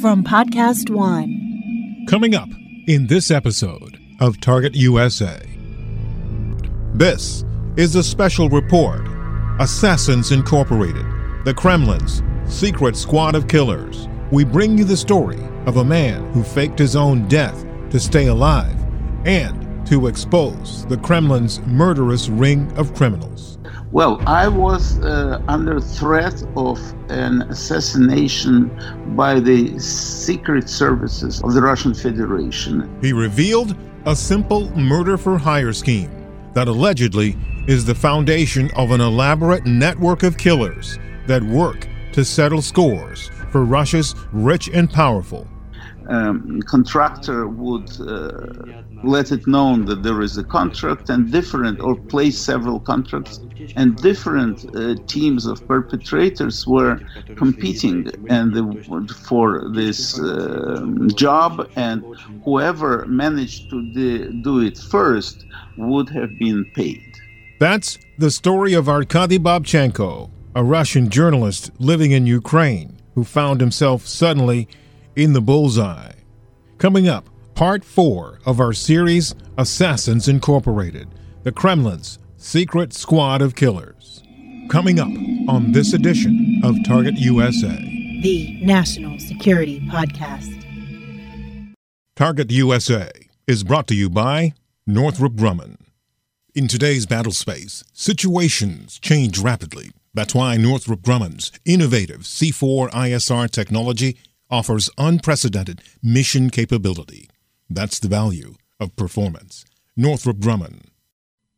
from Podcast One. Coming up in this episode of Target USA. This is a special report Assassins Incorporated, the Kremlin's secret squad of killers. We bring you the story of a man who faked his own death to stay alive and to expose the Kremlin's murderous ring of criminals. Well, I was uh, under threat of an assassination by the secret services of the Russian Federation. He revealed a simple murder for hire scheme that allegedly is the foundation of an elaborate network of killers that work to settle scores for Russia's rich and powerful um, contractor would uh, let it known that there is a contract and different or place several contracts and different uh, teams of perpetrators were competing and the, for this uh, job and whoever managed to de- do it first would have been paid. That's the story of arkady babchenko a russian journalist living in ukraine who found himself suddenly in the bullseye. Coming up, part four of our series Assassins Incorporated The Kremlin's Secret Squad of Killers. Coming up on this edition of Target USA, the National Security Podcast. Target USA is brought to you by Northrop Grumman. In today's battle space, situations change rapidly. That's why Northrop Grumman's innovative C4 ISR technology offers unprecedented mission capability. That's the value of performance. Northrop Grumman.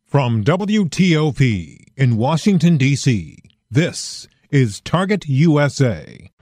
From WTOP in Washington, D.C., this is Target USA.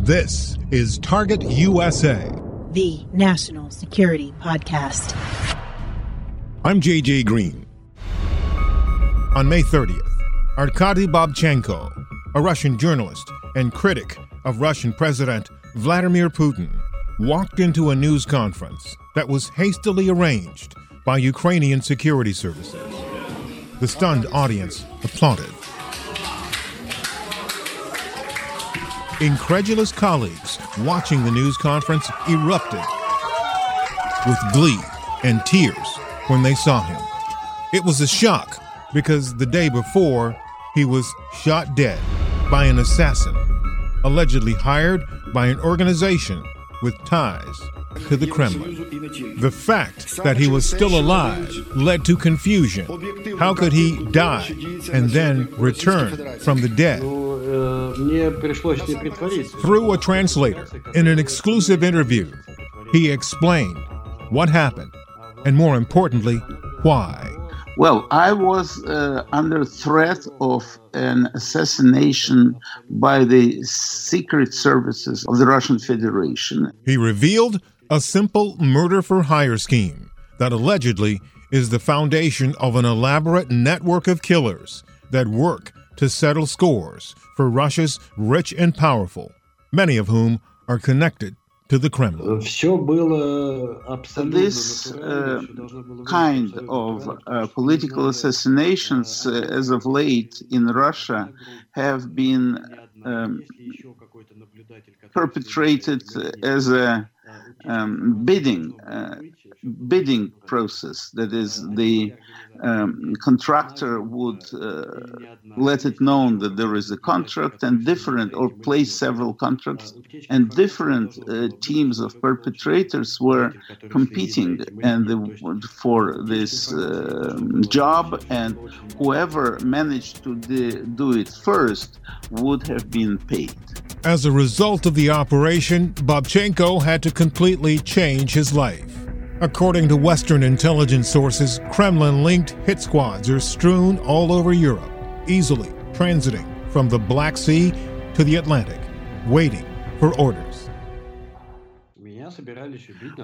This is Target USA, the National Security Podcast. I'm JJ Green. On May 30th, Arkady Babchenko, a Russian journalist and critic of Russian President Vladimir Putin, walked into a news conference that was hastily arranged by Ukrainian security services. The stunned audience applauded. Incredulous colleagues watching the news conference erupted with glee and tears when they saw him. It was a shock because the day before, he was shot dead by an assassin, allegedly hired by an organization with ties to the Kremlin. The fact that he was still alive led to confusion. How could he die and then return from the dead? Through a translator, in an exclusive interview, he explained what happened and, more importantly, why. Well, I was uh, under threat of an assassination by the secret services of the Russian Federation. He revealed a simple murder for hire scheme that allegedly is the foundation of an elaborate network of killers that work to settle scores for Russia's rich and powerful, many of whom are connected to the Kremlin. This uh, kind of uh, political assassinations, uh, as of late in Russia, have been um, perpetrated as a um, bidding uh, bidding process. That is, the um, contractor would uh, let it known that there is a contract and different or place several contracts and different uh, teams of perpetrators were competing and the, for this uh, job and whoever managed to de- do it first would have been paid. As a result of the operation, Babchenko had to completely change his life. According to Western intelligence sources, Kremlin linked hit squads are strewn all over Europe, easily transiting from the Black Sea to the Atlantic, waiting for orders.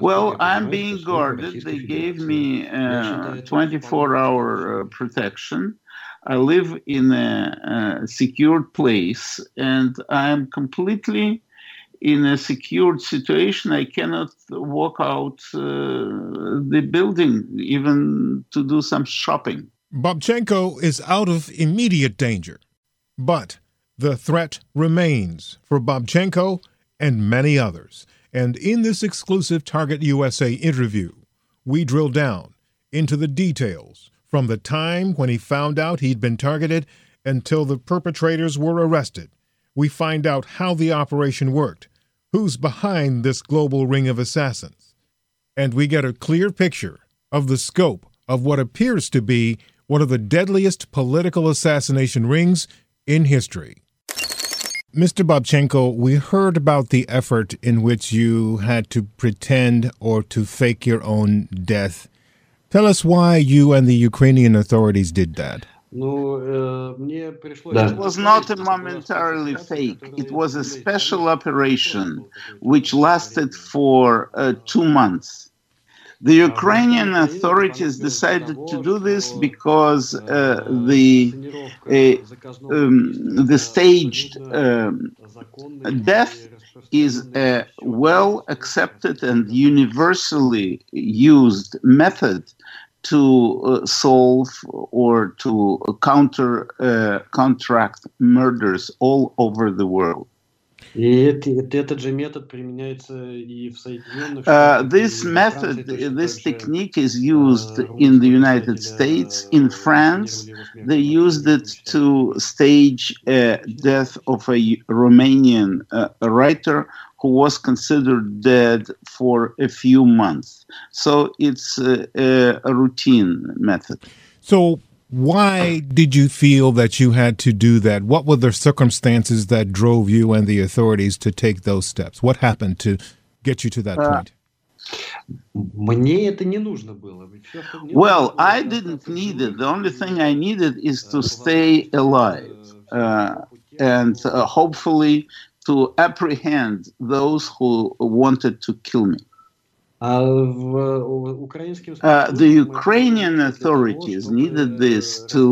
Well, I'm being guarded. They gave me uh, 24 hour uh, protection. I live in a, a secured place and I'm completely in a secured situation. I cannot walk out uh, the building even to do some shopping. Babchenko is out of immediate danger, but the threat remains for Babchenko and many others. And in this exclusive Target USA interview, we drill down into the details from the time when he found out he'd been targeted until the perpetrators were arrested. We find out how the operation worked, who's behind this global ring of assassins, and we get a clear picture of the scope of what appears to be one of the deadliest political assassination rings in history. Mr. Babchenko, we heard about the effort in which you had to pretend or to fake your own death. Tell us why you and the Ukrainian authorities did that. It was not a momentarily fake. It was a special operation which lasted for uh, two months. The Ukrainian authorities decided to do this because uh, the uh, um, the staged um, death is a well accepted and universally used method to uh, solve or to counter uh, contract murders all over the world. Uh, this method, this technique is used in the United States. In France, they used it to stage a death of a Romanian uh, writer who was considered dead for a few months. So it's a, a routine method. So, why did you feel that you had to do that? What were the circumstances that drove you and the authorities to take those steps? What happened to get you to that Uh, point? Well, I didn't need it. The only thing I needed is to stay alive uh, and uh, hopefully to apprehend those who wanted to kill me. Uh, the Ukrainian authorities needed this to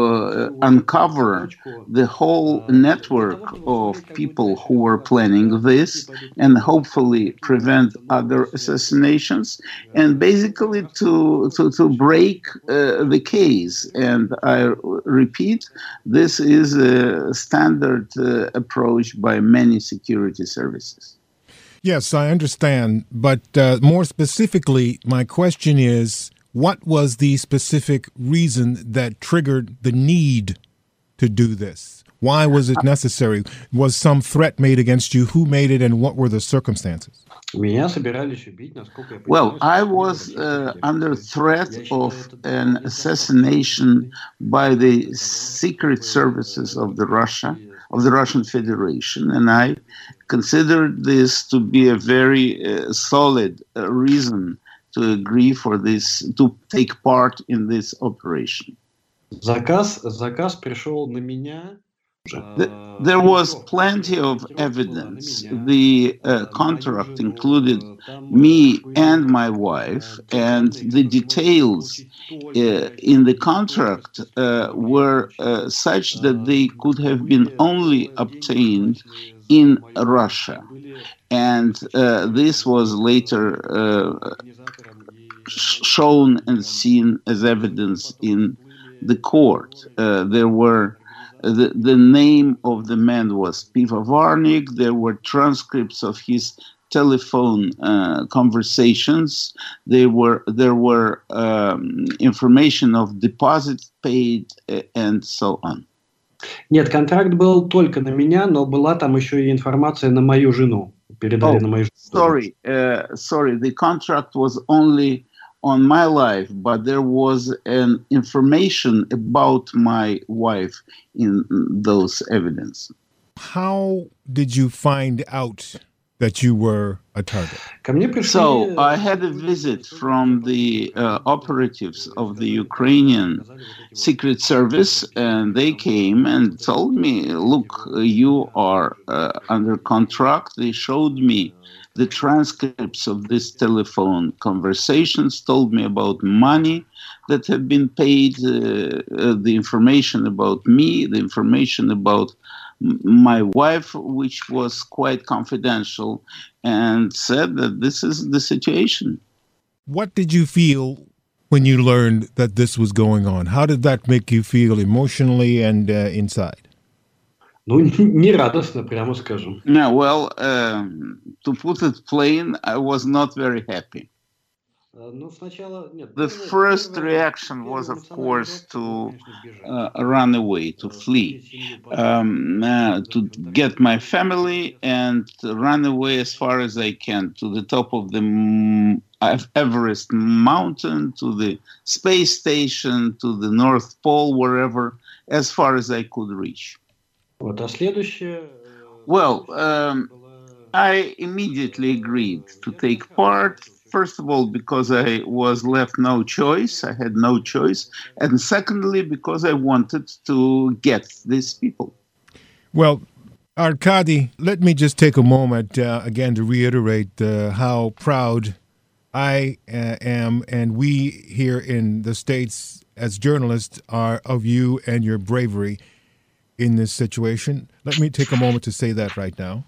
uh, uncover the whole network of people who were planning this and hopefully prevent other assassinations and basically to, to, to break uh, the case. And I repeat, this is a standard uh, approach by many security services. Yes, I understand. But uh, more specifically, my question is what was the specific reason that triggered the need to do this? Why was it necessary? Was some threat made against you? Who made it, and what were the circumstances? Well, I was uh, under threat of an assassination by the secret services of the Russia of the Russian Federation, and I considered this to be a very uh, solid uh, reason to agree for this to take part in this operation. Заказ, заказ пришел на меня. The- There was plenty of evidence. The uh, contract included me and my wife, and the details uh, in the contract uh, were uh, such that they could have been only obtained in Russia. And uh, this was later uh, shown and seen as evidence in the court. Uh, there were the, the name of the man was Pivovarnik. There were transcripts of his telephone uh, conversations. They were there were um, information of deposits paid and so on. Нет, контракт был только на меня, но была там еще и информация на мою жену. Передали oh, на мою жену. Sorry, uh, sorry, the contract was only on my life, but there was an information about my wife in those evidence. How did you find out that you were a target? So I had a visit from the uh, operatives of the Ukrainian Secret Service, and they came and told me, "Look, you are uh, under contract." They showed me the transcripts of these telephone conversations told me about money that had been paid, uh, uh, the information about me, the information about my wife, which was quite confidential, and said that this is the situation. What did you feel when you learned that this was going on? How did that make you feel emotionally and uh, inside? Ну, не радостно, прямо скажем. Yeah, well, um, to put it plain, I was not very happy. Э, Ну, сначала... Нет, The первое- first первое- reaction was, первая of эмоциональная course, реакция, to конечно, бежать. uh, run away, to Э, flee, оставить семью, подальше. um, uh, to get my family and run away as far as I can to the top of the mm, Everest mountain, to the space station, to the North Pole, wherever, as far as I could reach. Well, um, I immediately agreed to take part. First of all, because I was left no choice, I had no choice. And secondly, because I wanted to get these people. Well, Arkady, let me just take a moment uh, again to reiterate uh, how proud I uh, am and we here in the States as journalists are of you and your bravery in this situation? Let me take a moment to say that right now.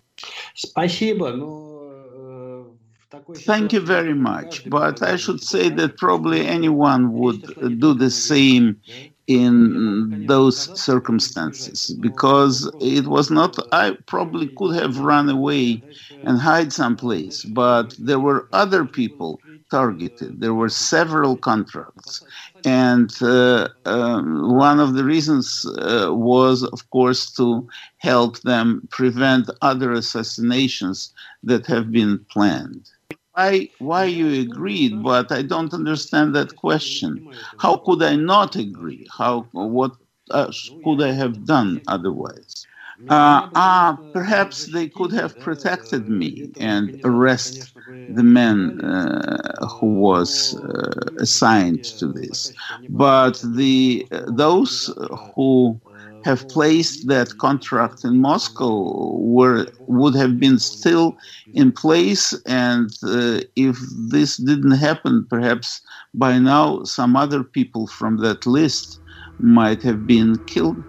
Thank you very much. But I should say that probably anyone would do the same in those circumstances because it was not, I probably could have run away and hide someplace, but there were other people targeted. There were several contracts. And uh, um, one of the reasons uh, was, of course, to help them prevent other assassinations that have been planned. Why, why you agreed, but I don't understand that question. How could I not agree? How, what uh, could I have done otherwise? Uh, ah, perhaps they could have protected me and arrest the man uh, who was uh, assigned to this. But the those who have placed that contract in Moscow were would have been still in place, and uh, if this didn't happen, perhaps by now some other people from that list might have been killed.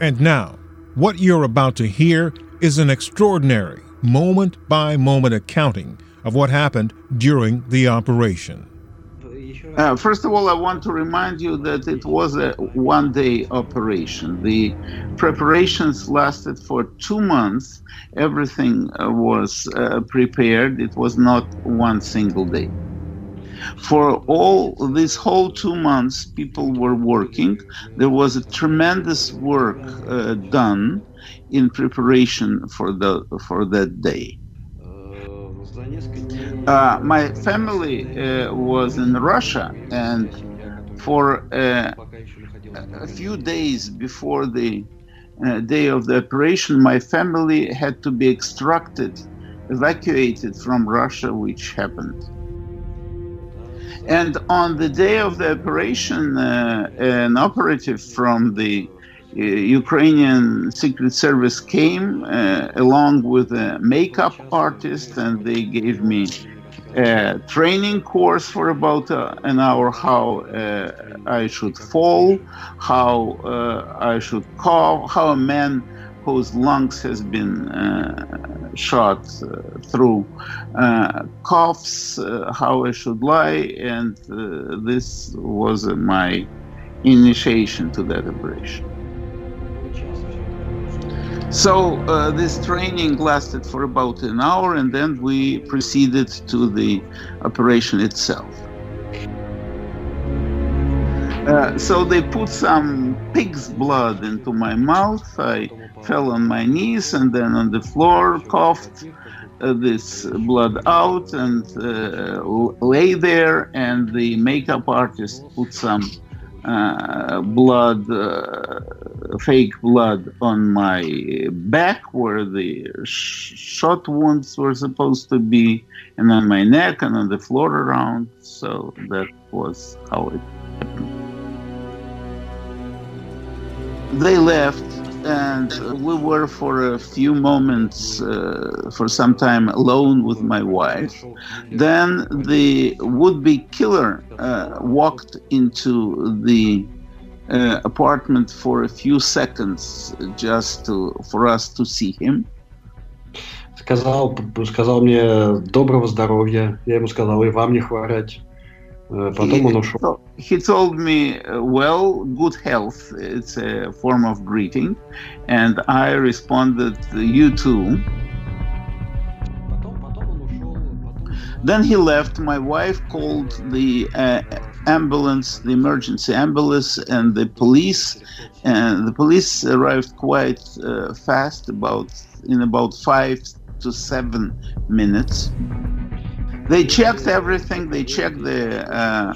And now, what you're about to hear is an extraordinary moment by moment accounting of what happened during the operation. Uh, first of all, I want to remind you that it was a one day operation. The preparations lasted for two months. Everything uh, was uh, prepared, it was not one single day. For all this whole two months, people were working. There was a tremendous work uh, done in preparation for the for that day. Э, uh, my family uh, was in Russia, and for uh, a few days before the uh, day of the operation, my family had to be extracted, evacuated from Russia, which happened. And on the day of the operation, uh, an operative from the uh, Ukrainian Secret Service came along with a makeup artist, and they gave me a training course for about uh, an hour how uh, I should fall, how uh, I should cough, how a man whose lungs has been uh, shot uh, through uh, coughs, how I should lie, and this was my initiation to that operation. So uh, this training lasted for about an hour, and then we proceeded to the operation itself. Uh, so they put some pig's blood into my mouth. I fell on my knees and then on the floor, coughed uh, this blood out, and uh, lay there. And the makeup artist put some uh, blood uh, fake blood on my back where the sh- shot wounds were supposed to be, and on my neck and on the floor around. So that was how it happened. They left. and we were for a few moments, uh, for some time, alone with my wife. Then the would be killer uh, walked into the uh, apartment for a few seconds just to, for us to see him. Сказал, сказал мне доброго здоровья. Я ему сказал, и вам не хворать. Потом he, он ушел. He told me, well, good health. It's a form of greeting. And I responded, you too. Then he left. My wife called the uh, ambulance, the emergency ambulance, and the police. And the police arrived quite uh, fast, about in about five to seven minutes. They checked everything. They checked the uh,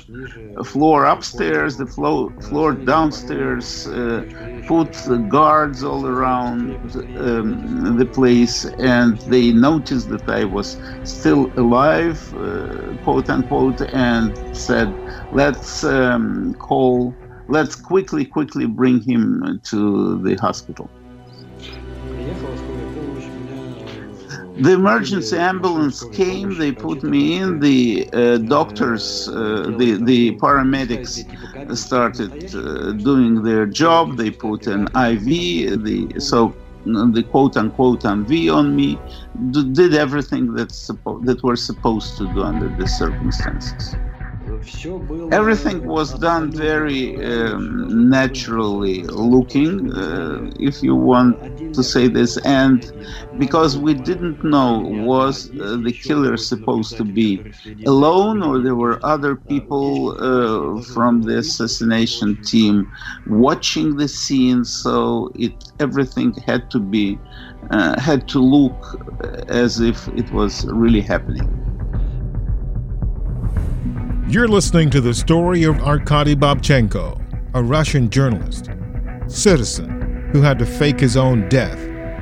floor upstairs, the floor, floor downstairs, uh, put guards all around um, the place, and they noticed that I was still alive, uh, quote unquote, and said, "Let's um, call, let's quickly, quickly bring him to the hospital." The emergency ambulance came. They put me in. The uh, doctors, uh, the the paramedics, started uh, doing their job. They put an IV. The so the quote unquote IV on me. Did everything that suppo- that were supposed to do under the circumstances. Everything was done very um, naturally looking, uh, if you want to say this, and because we didn't know was uh, the killer supposed to be alone or there were other people uh, from the assassination team watching the scene, so it everything had to be uh, had to look as if it was really happening. You're listening to the story of Arkady Babchenko, a Russian journalist, citizen who had to fake his own death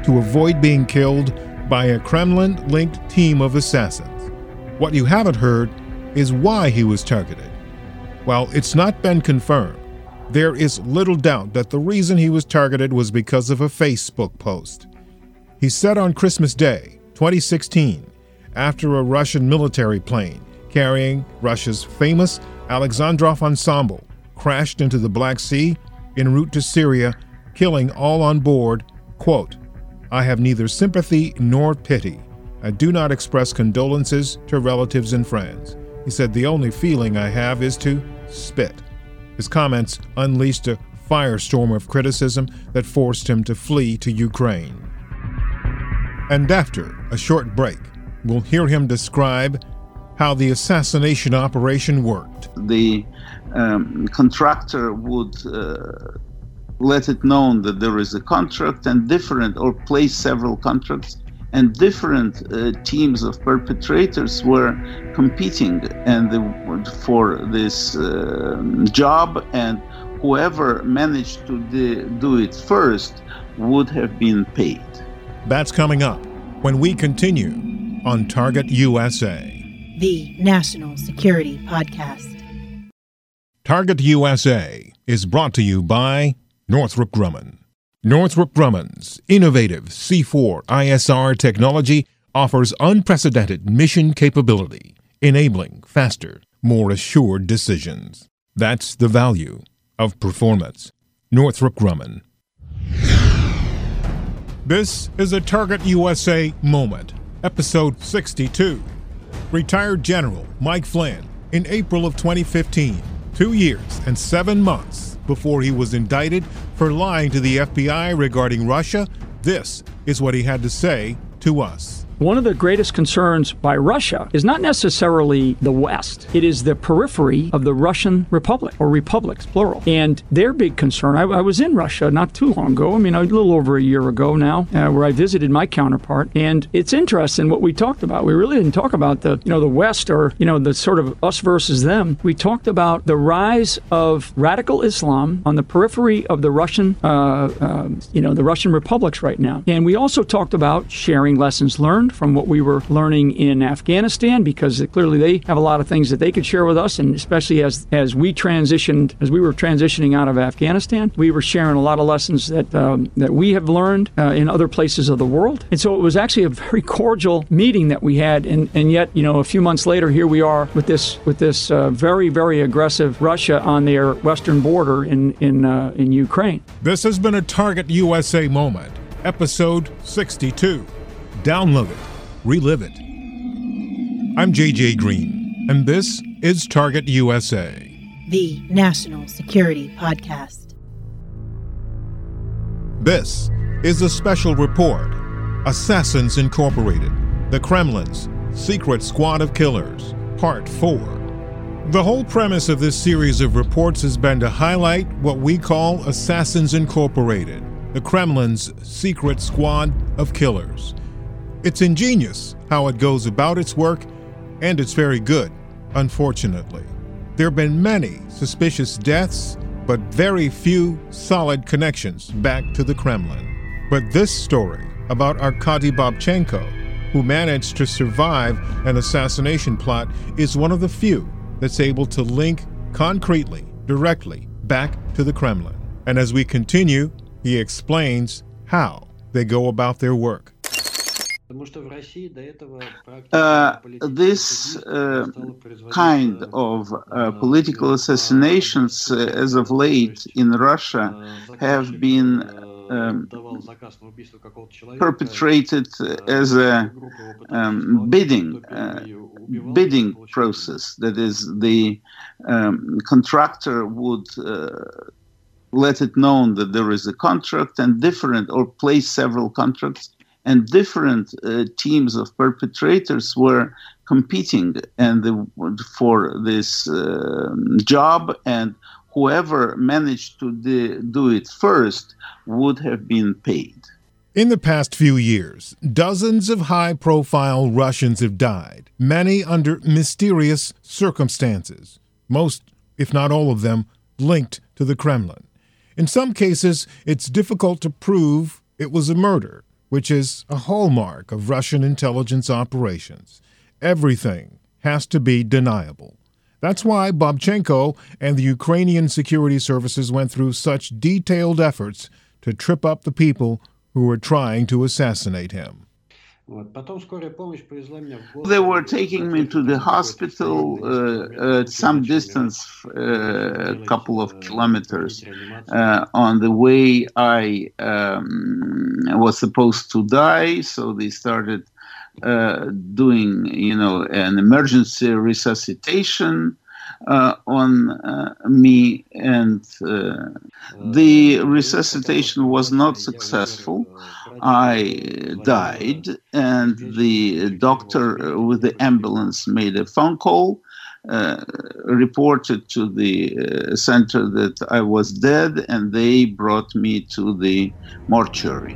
to avoid being killed by a Kremlin linked team of assassins. What you haven't heard is why he was targeted. While it's not been confirmed, there is little doubt that the reason he was targeted was because of a Facebook post. He said on Christmas Day, 2016, after a Russian military plane carrying Russia's famous Alexandrov Ensemble crashed into the Black Sea en route to Syria, killing all on board, quote, I have neither sympathy nor pity. I do not express condolences to relatives and friends. He said, The only feeling I have is to spit. His comments unleashed a firestorm of criticism that forced him to flee to Ukraine. And after a short break, we'll hear him describe how the assassination operation worked. The um, contractor would uh, let it known that there is a contract and different, or place several contracts, and different uh, teams of perpetrators were competing and they, for this uh, job, and whoever managed to do it first would have been paid. That's coming up when we continue on Target USA the National Security Podcast. Target USA is brought to you by Northrop Grumman. Northrop Grumman's innovative C4 ISR technology offers unprecedented mission capability, enabling faster, more assured decisions. That's the value of performance. Northrop Grumman. This is a Target USA moment, episode 62 retired General Mike Flynn in April of 2015, two years and seven months before he was indicted for lying to the FBI regarding Russia. This is what he had to say to us. One of the greatest concerns by Russia is not necessarily the West. It is the periphery of the Russian Republic, or republics, plural. And their big concern, I, I was in Russia not too long ago, I mean, a little over a year ago now, uh, where I visited my counterpart. And it's interesting what we talked about. We really didn't talk about the, you know, the West or, you know, the sort of us versus them. We talked about the rise of radical Islam on the periphery of the Russian, uh, uh, you know, the Russian republics right now. And we also talked about sharing lessons learned learned from what we were learning in Afghanistan because clearly they have a lot of things that they could share with us, and especially as as we transitioned, as we were transitioning out of Afghanistan, we were sharing a lot of lessons that um, that we have learned uh, in other places of the world. And so it was actually a very cordial meeting that we had, and, and yet you know a few months later, here we are with this with this uh, very very aggressive Russia on their western border in in uh, in Ukraine. This has been a Target USA moment, episode 62. Download it, relive it. I'm JJ Green, and this is Target USA, the National Security Podcast. This is a special report Assassins Incorporated, the Kremlin's Secret Squad of Killers, Part 4. The whole premise of this series of reports has been to highlight what we call Assassins Incorporated, the Kremlin's secret squad of killers. It's ingenious how it goes about its work, and it's very good, unfortunately. There have been many suspicious deaths, but very few solid connections back to the Kremlin. But this story about Arkady Babchenko, who managed to survive an assassination plot, is one of the few that's able to link concretely, directly, back to the Kremlin. And as we continue, he explains how they go about their work. Uh, this uh, kind of uh, political assassinations, uh, as of late in Russia, have been um, perpetrated as a um, bidding uh, bidding process. That is, the um, contractor would uh, let it known that there is a contract and different, or place several contracts, and different uh, teams of perpetrators were competing and the, for this uh, job, and whoever managed to de- do it first would have been paid. In the past few years, dozens of high profile Russians have died, many under mysterious circumstances, most, if not all of them, linked to the Kremlin. In some cases, it's difficult to prove it was a murder, which is a hallmark of Russian intelligence operations. Everything has to be deniable. That's why Babchenko and the Ukrainian security services went through such detailed efforts to trip up the people who were trying to assassinate him. They were taking me to the hospital uh, at some distance, uh, a couple of kilometers. Uh, on the way, I um, was supposed to die, so they started uh, doing, you know, an emergency resuscitation. Uh, on uh, me, and uh, the resuscitation was not successful. I died, and the doctor with the ambulance made a phone call. Uh, reported to the uh, center that I was dead, and they brought me to the mortuary.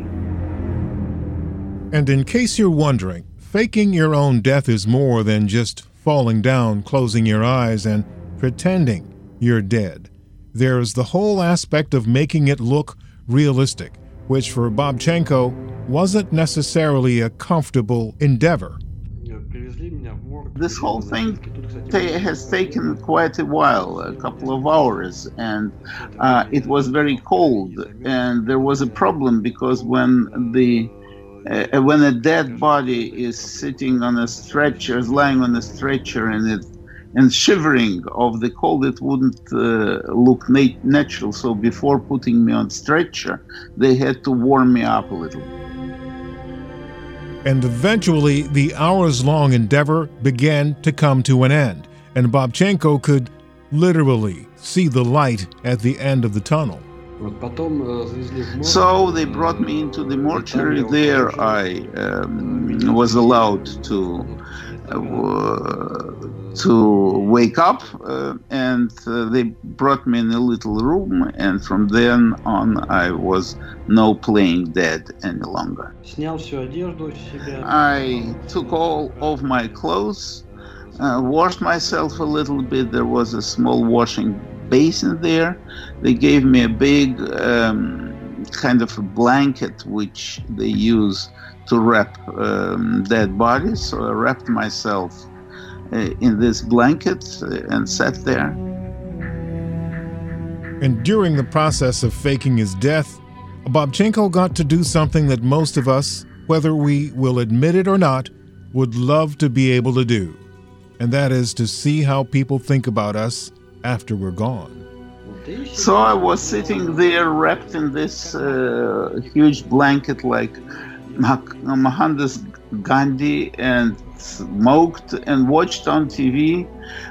And in case you're wondering, faking your own death is more than just falling down, closing your eyes, and pretending you're dead. There's the whole aspect of making it look realistic, which for Babchenko wasn't necessarily a comfortable endeavor. This whole thing has taken quite a while, a couple of hours, and uh, it was very cold. And there was a problem because when the uh, when a dead body is sitting on a stretcher, is lying on a stretcher, and it and shivering of the cold, it wouldn't uh, look nat- natural. So before putting me on stretcher, they had to warm me up a little. And eventually, the hours long endeavor began to come to an end, and Babchenko could literally see the light at the end of the tunnel. So they brought me into the mortuary. There, I um, was allowed to uh, to wake up, uh, and uh, they brought me in a little room. And from then on, I was no playing dead any longer. I took all of my clothes, uh, washed myself a little bit. There was a small washing basin there. They gave me a big um, kind of a blanket which they use to wrap um, dead bodies. So I wrapped myself uh, in this blanket uh, and sat there. And during the process of faking his death, Babchenko got to do something that most of us, whether we will admit it or not, would love to be able to do. And that is to see how people think about us after we're gone. So I was sitting there wrapped in this uh, huge blanket like Mohandas Gandhi and smoked and watched on TV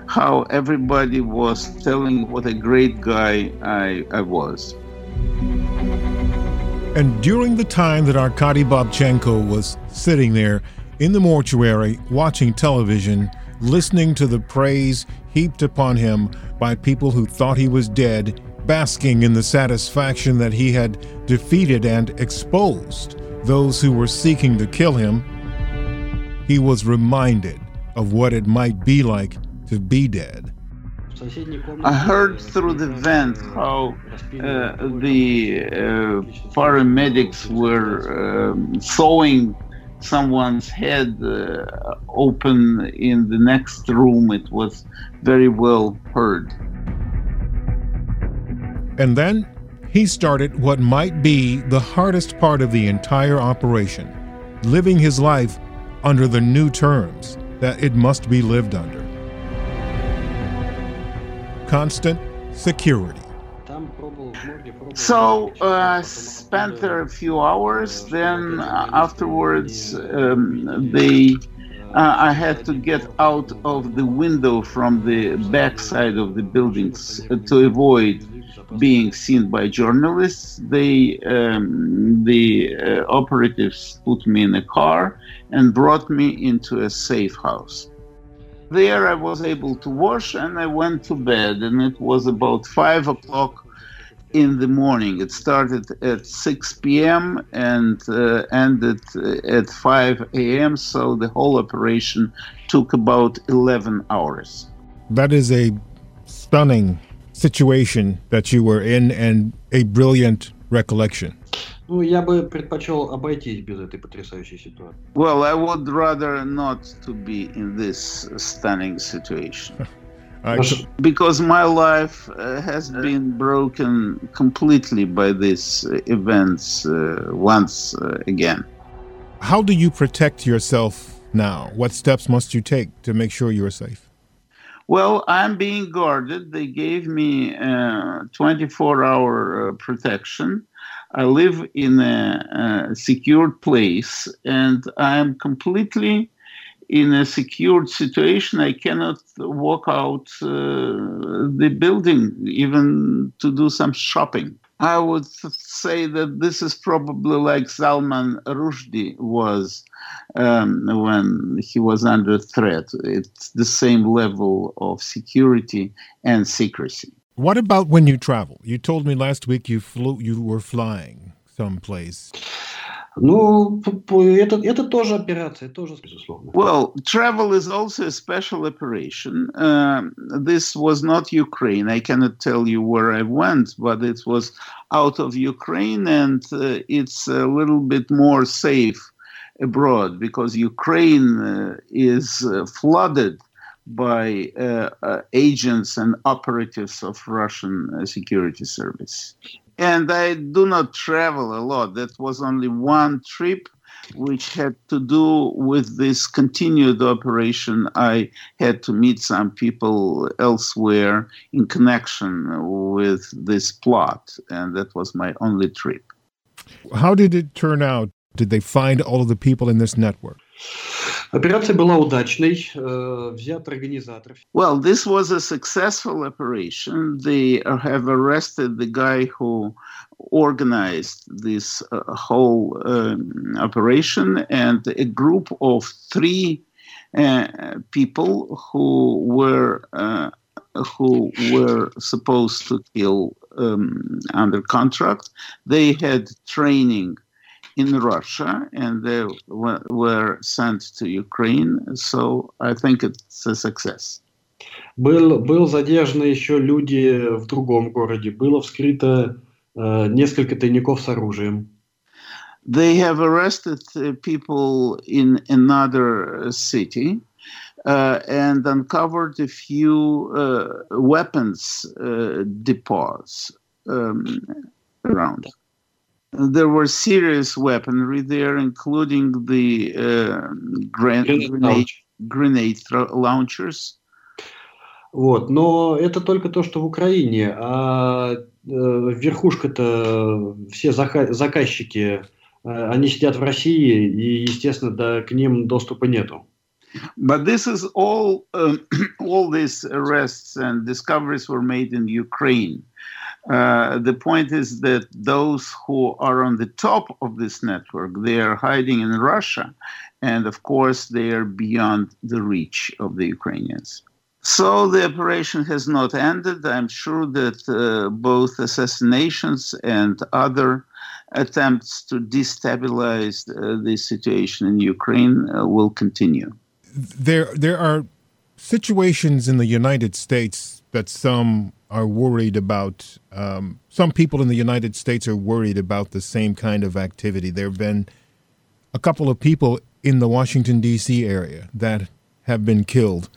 how everybody was telling what a great guy I, I was. And during the time that Arkady Babchenko was sitting there in the mortuary watching television, listening to the praise heaped upon him by people who thought he was dead, basking in the satisfaction that he had defeated and exposed those who were seeking to kill him, he was reminded of what it might be like to be dead. I heard through the vent how uh, the uh, paramedics were um, someone's head uh, open in the next room. It was very well heard. And then he started what might be the hardest part of the entire operation living his life under the new terms that it must be lived under constant security. So uh, spent there a few hours. Then uh, afterwards, um, they uh, I had to get out of the window from the back side of the buildings to avoid being seen by journalists. They um, the uh, operatives put me in a car and brought me into a safe house. There, I was able to wash and I went to bed, and it was about five o'clock in the morning. It started at 6 p.m. and uh, ended at 5 a.m., so the whole operation took about 11 hours. That is a stunning situation that you were in and a brilliant recollection. Ну, я бы предпочел обойтись без этой потрясающей ситуации. Well, I would rather not to be in this stunning situation. because my life uh, has been broken completely by these events uh, once uh, again. How do you protect yourself now? What steps must you take to make sure you are safe? Well, I'm being guarded. They gave me 24 hour uh, protection. I live in a, a secured place and I'm completely in a secured situation, I cannot walk out uh, the building even to do some shopping. I would say that this is probably like Salman Rushdie was um, when he was under threat. It's the same level of security and secrecy. What about when you travel? You told me last week you flew, you were flying someplace. Ну, это, это тоже операция, тоже, безусловно. Well, travel is also a special operation. Uh, this was not Ukraine. I cannot tell you where I went, but it was out of Ukraine, and uh, it's a little bit more safe abroad because Ukraine uh, is uh, flooded by uh, uh, agents and operatives of Russian security service and I do not travel a lot. That was only one trip which had to do with this continued operation. I had to meet some people elsewhere in connection with this plot, and that was my only trip. How did it turn out? Did they find all of the people in this network? Операция была удачной. Взят организатор. Well, this was a successful operation. They have arrested the guy who organized this uh, whole um, operation and a group of three uh, people who were uh, who were supposed to kill um, under contract. They had training in Russia and they were sent to Ukraine. So I think it's a success. Был, был задержаны еще люди в другом городе. Было вскрыто э, несколько тайников с оружием. They have arrested uh, people in another city uh, and uncovered a few uh, weapons uh, depots um, around. There were serious weaponry there, including the uh, grenade, grenade launchers. Вот, но это только то, что в Украине, а э, верхушка-то все заказчики, э, они сидят в России, и, естественно, да, к ним доступа нету. But this is all, um, all these arrests and discoveries were made in Ukraine. Uh, the point is that those who are on the top of this network, they are hiding in Russia, and of course they are beyond the reach of the Ukrainians. So the operation has not ended. I'm sure that uh, both assassinations and other attempts to destabilize uh, the situation in Ukraine uh, will continue there there are situations in the United States that some are worried about. Um, some people in the United States are worried about the same kind of activity. There have been a couple of people in the Washington D.C. area that have been killed.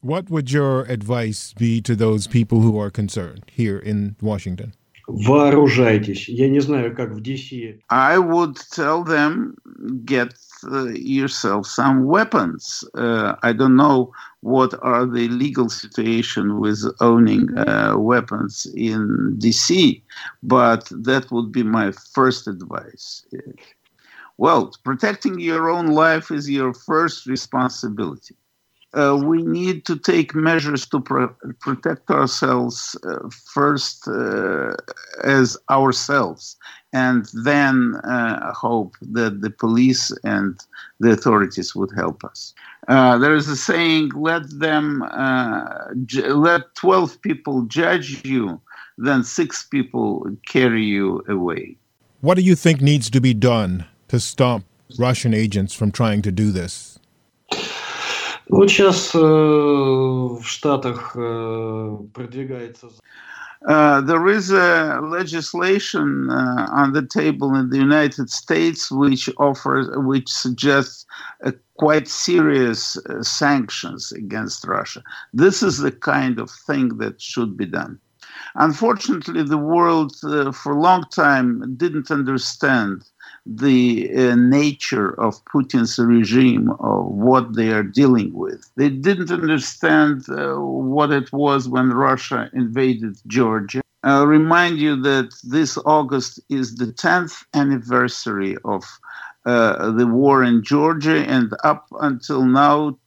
What would your advice be to those people who are concerned here in Washington? Вооружайтесь. Я не знаю, как в DC. I would tell them get uh, yourself some weapons. Uh, I don't know what are the legal situation with owning uh, weapons in DC, but that would be my first advice. Well, protecting your own life is your first responsibility. Uh, we need to take measures to pro- protect ourselves uh, first uh, as ourselves, and then uh, hope that the police and the authorities would help us. Uh, there is a saying: "Let them, uh, ju- let twelve people judge you, then six people carry you away." What do you think needs to be done to stop Russian agents from trying to do this? Вот сейчас э, в Штатах э, продвигается. Uh, there is a legislation uh, on the table in the United States which offers, which suggests quite serious uh, sanctions against Russia. This is the kind of thing that should be done. Unfortunately, the world uh, for a long time didn't understand the uh, nature of Putin's regime, of what they are dealing with. They didn't understand uh, what it was when Russia invaded Georgia. I'll remind you that this August is the 10th anniversary of uh, the war in Georgia, and up until now,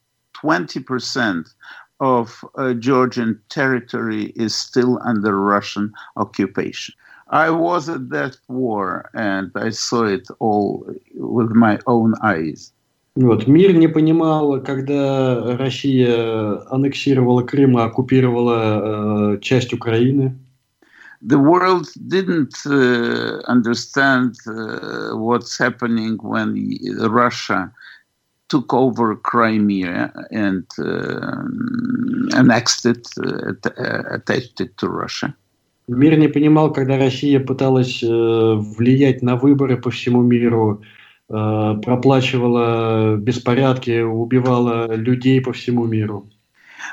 20% of uh, Georgian territory is still under Russian occupation. I was at that war and I saw it all with my own eyes. Вот. Мир не понимал, когда Россия аннексировала Крым, оккупировала э, часть Украины. The world didn't uh, understand uh, what's happening when Russia took over Crimea and uh, annexed it, uh, attached it to Russia. Мир не понимал, когда Россия пыталась э, влиять на выборы по всему миру, э, проплачивала беспорядки, убивала людей по всему миру.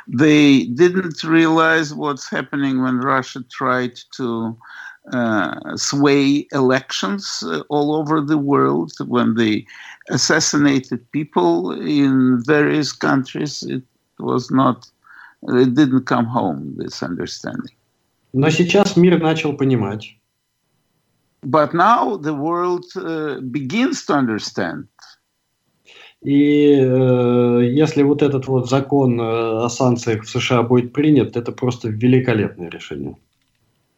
They didn't realize what's happening when Russia tried to uh, sway elections all over the world, when they assassinated people in various countries. It was not, it didn't come home, this understanding. Но сейчас мир начал понимать. But now the world uh, begins to understand. И э, если вот этот вот закон э, о санкциях в США будет принят, это просто великолепное решение.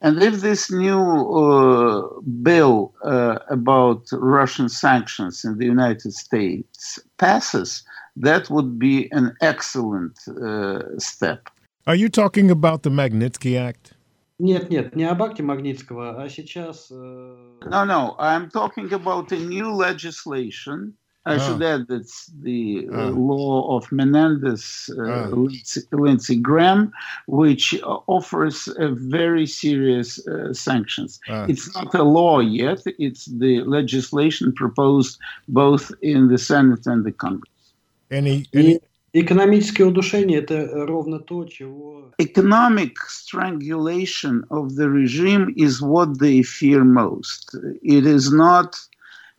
And if this new uh, bill uh, about Russian sanctions in the United States passes, that would be an excellent uh, step. Are you talking about the Magnitsky Act? Нет, нет, не об акте Магнитского, а сейчас... No, no, I'm talking about a new legislation I Oh. should add that's the uh, Oh. law of Menendez uh, Oh. Lindsey, Lindsey Graham, which uh, offers uh, very serious uh, sanctions. Uh, It's not a law yet, it's the legislation proposed both in the Senate and the Congress. any, any, И экономическое удушение – это ровно то, чего Economic strangulation of the regime is what they fear most. It is not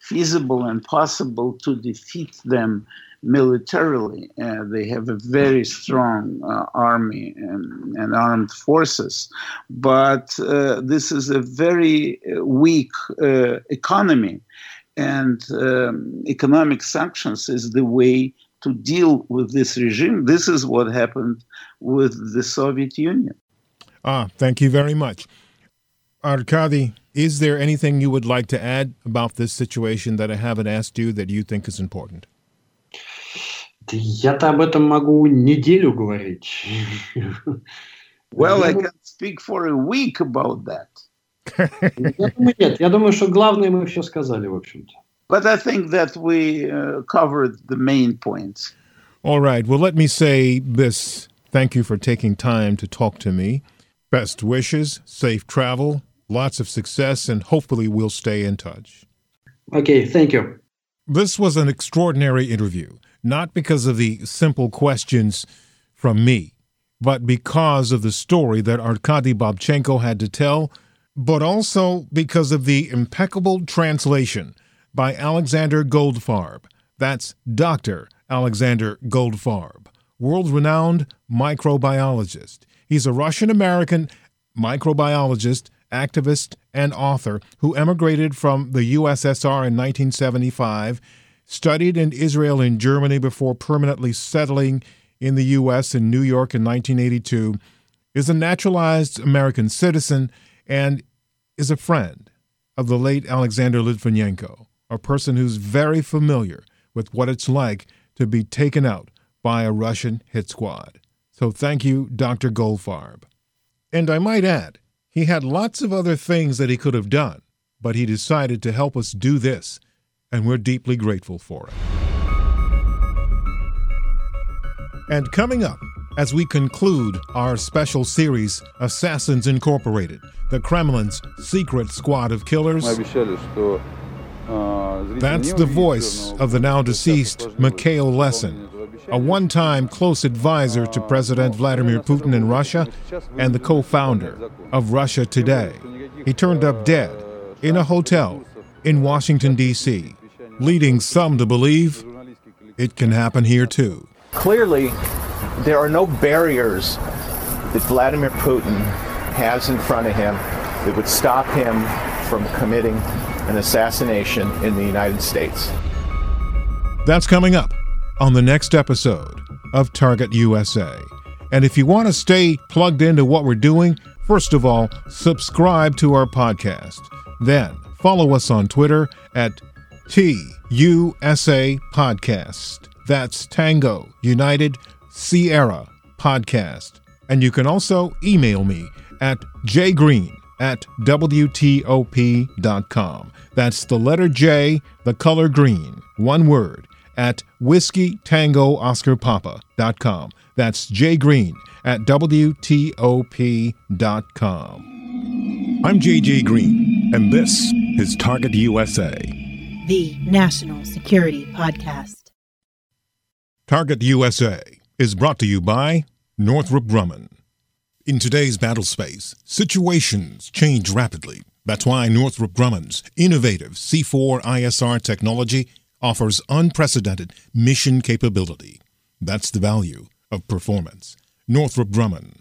feasible and possible to defeat them militarily. Uh, they have a very strong uh, army and, and armed forces, but uh, this is a very uh, weak uh, economy, and um, economic sanctions is the way to deal with this regime. This is what happened with the Soviet Union. ah, thank you very much. Arkady, is there anything you would like to add about this situation that I haven't asked you that you think is important? Да Я-то об этом могу неделю говорить. Well, Я I думаю- can speak for a week about that. Я думаю, нет. Я думаю, что главное мы все сказали, в общем-то. But I think that we uh, covered the main points. All right. Well, let me say this. Thank you for taking time to talk to me. Best wishes, safe travel, lots of success, and hopefully we'll stay in touch. Okay, thank you. This was an extraordinary interview, not because of the simple questions from me, but because of the story that Arkady Babchenko had to tell, but also because of the impeccable translation by Alexander Goldfarb. That's Dr. Alexander Goldfarb, world renowned microbiologist. He's a Russian American microbiologist, activist, and author who emigrated from the USSR in 1975, studied in Israel and Germany before permanently settling in the U.S. in New York in 1982, is a naturalized American citizen, and is a friend of the late Alexander Litvinenko, a person who's very familiar with what it's like to be taken out by a Russian hit squad. So thank you, Dr. Goldfarb. And I might add, he had lots of other things that he could have done, but he decided to help us do this, and we're deeply grateful for it. And coming up, as we conclude our special series, Assassins Incorporated, the Kremlin's secret squad of killers, that's the voice of the now deceased Mikhail Lesin, a one time close advisor to President Vladimir Putin in Russia and the co founder of Russia Today. He turned up dead in a hotel in Washington, D.C., leading some to believe it can happen here too. Clearly, there are no barriers that Vladimir Putin has in front of him that would stop him from committing an assassination in the United States. That's coming up on the next episode of Target USA. And if you want to stay plugged into what we're doing, first of all, subscribe to our podcast. Then follow us on Twitter at TUSA Podcast. That's Tango United Sierra Podcast. And you can also email me at jgreen at WTOP.com. That's the letter J, the color green, one word, at Whiskey Tango Oscar Papa.com. That's J Green at WTOP.com. I'm JJ Green, and this is Target USA. The National Security Podcast. Target USA is brought to you by Northrop Grumman. In today's battle space, situations change rapidly. That's why Northrop Grumman's innovative C4 ISR technology offers unprecedented mission capability. That's the value of performance. Northrop Grumman.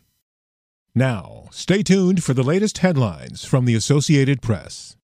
Now, stay tuned for the latest headlines from the Associated Press.